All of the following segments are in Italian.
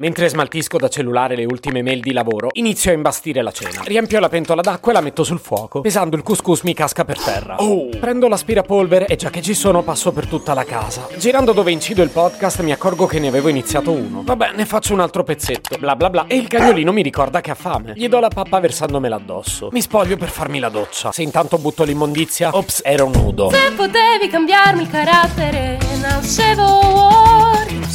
Mentre smaltisco da cellulare le ultime mail di lavoro, inizio a imbastire la cena. Riempio la pentola d'acqua e la metto sul fuoco. Pesando il couscous mi casca per terra. Oh! Prendo l'aspirapolvere e già che ci sono passo per tutta la casa. Girando dove incido il podcast mi accorgo che ne avevo iniziato uno. Vabbè, ne faccio un altro pezzetto. Bla bla bla. E il cagnolino mi ricorda che ha fame. Gli do la pappa versandomela addosso. Mi spoglio per farmi la doccia. Se intanto butto l'immondizia, ops, ero nudo. Se potevi cambiarmi il carattere, nascevo.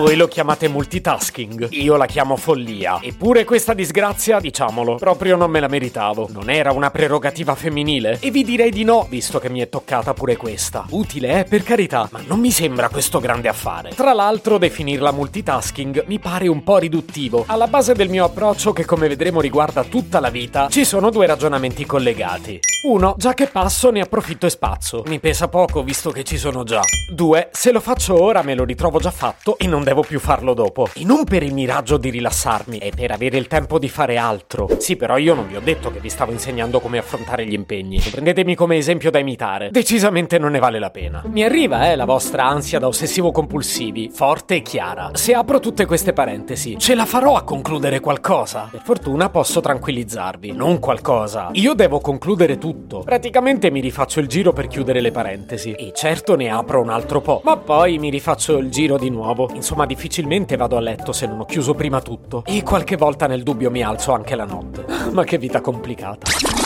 Voi lo chiamate multitasking, io la chiamo follia. Eppure questa disgrazia, diciamolo, proprio non me la meritavo. Non era una prerogativa femminile? E vi direi di no, visto che mi è toccata pure questa. Utile, eh, per carità, ma non mi sembra questo grande affare. Tra l'altro, definirla multitasking mi pare un po' riduttivo. Alla base del mio approccio, che come vedremo riguarda tutta la vita, ci sono due ragionamenti collegati. Uno, già che passo ne approfitto e spazzo. Mi pesa poco visto che ci sono già. Due, se lo faccio ora me lo ritrovo già fatto e non devo più farlo dopo. E non per il miraggio di rilassarmi, è per avere il tempo di fare altro. Sì, però io non vi ho detto che vi stavo insegnando come affrontare gli impegni. Prendetemi come esempio da imitare. Decisamente non ne vale la pena. Mi arriva, eh, la vostra ansia da ossessivo compulsivi, forte e chiara. Se apro tutte queste parentesi, ce la farò a concludere qualcosa. Per fortuna posso tranquillizzarvi. Non qualcosa. Io devo concludere tutto. Praticamente mi rifaccio il giro per chiudere le parentesi. E certo ne apro un altro po'. Ma poi mi rifaccio il giro di nuovo. Insomma, difficilmente vado a letto se non ho chiuso prima tutto. E qualche volta nel dubbio mi alzo anche la notte. Ma che vita complicata.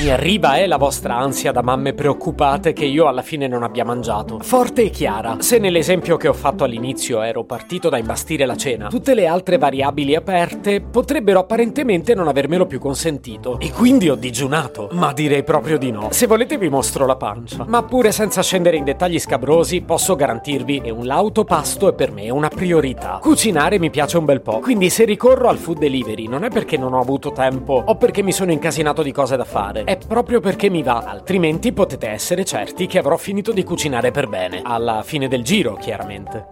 Mi arriva, eh, la vostra ansia da mamme preoccupate che io alla fine non abbia mangiato. Forte e chiara. Se nell'esempio che ho fatto all'inizio ero partito da imbastire la cena, tutte le altre variabili aperte potrebbero apparentemente non avermelo più consentito. E quindi ho digiunato. Ma direi proprio di no. Se volete vi mostro la pancia. Ma pure senza scendere in dettagli scabrosi, posso garantirvi che un lauto pasto è per me una priorità. Cucinare mi piace un bel po'. Quindi se ricorro al food delivery non è perché non ho avuto tempo o perché mi sono incasinato di cose da fare. È proprio perché mi va, altrimenti potete essere certi che avrò finito di cucinare per bene. Alla fine del giro, chiaramente.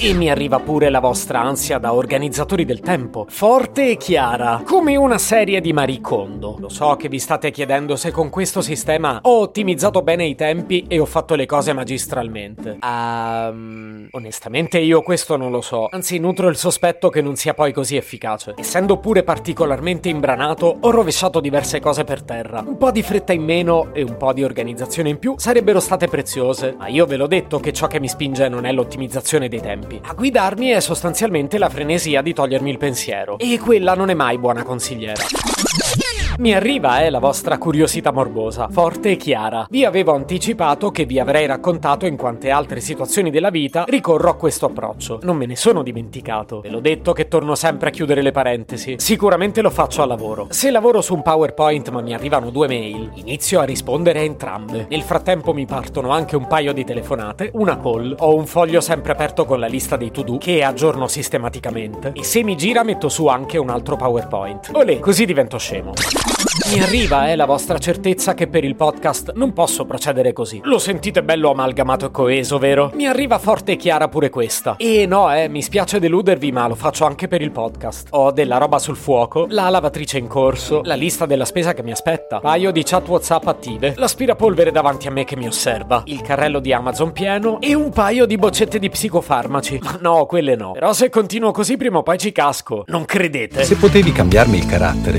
E mi arriva pure la vostra ansia da organizzatori del tempo, forte e chiara, come una serie di Marie Kondo. Lo so che vi state chiedendo se con questo sistema ho ottimizzato bene i tempi e ho fatto le cose magistralmente. Um, onestamente io questo non lo so, anzi nutro il sospetto che non sia poi così efficace. Essendo pure particolarmente imbranato, ho rovesciato diverse cose per terra. Un po' di fretta in meno e un po' di organizzazione in più sarebbero state preziose, ma io ve l'ho detto che ciò che mi spinge non è l'ottimizzazione dei tempi. A guidarmi è sostanzialmente la frenesia di togliermi il pensiero. E quella non è mai buona consigliera. Mi arriva, eh, la vostra curiosità morbosa, forte e chiara. Vi avevo anticipato che vi avrei raccontato in quante altre situazioni della vita ricorro a questo approccio. Non me ne sono dimenticato. Ve l'ho detto che torno sempre a chiudere le parentesi. Sicuramente lo faccio al lavoro. Se lavoro su un PowerPoint ma mi arrivano due mail, inizio a rispondere a entrambe. Nel frattempo mi partono anche un paio di telefonate, una call, ho un foglio sempre aperto con la lista dei to-do che aggiorno sistematicamente. E se mi gira metto su anche un altro PowerPoint. Olè, così divento scemo. Mi arriva, eh, la vostra certezza che per il podcast non posso procedere così. Lo sentite bello amalgamato e coeso, vero? Mi arriva forte e chiara pure questa. E no, eh, mi spiace deludervi, ma lo faccio anche per il podcast. Ho della roba sul fuoco, la lavatrice in corso, la lista della spesa che mi aspetta, paio di chat WhatsApp attive, l'aspirapolvere davanti a me che mi osserva, il carrello di Amazon pieno e un paio di boccette di psicofarmaci. Ma no, quelle no. Però se continuo così prima o poi ci casco. Non credete? Se potevi cambiarmi il carattere,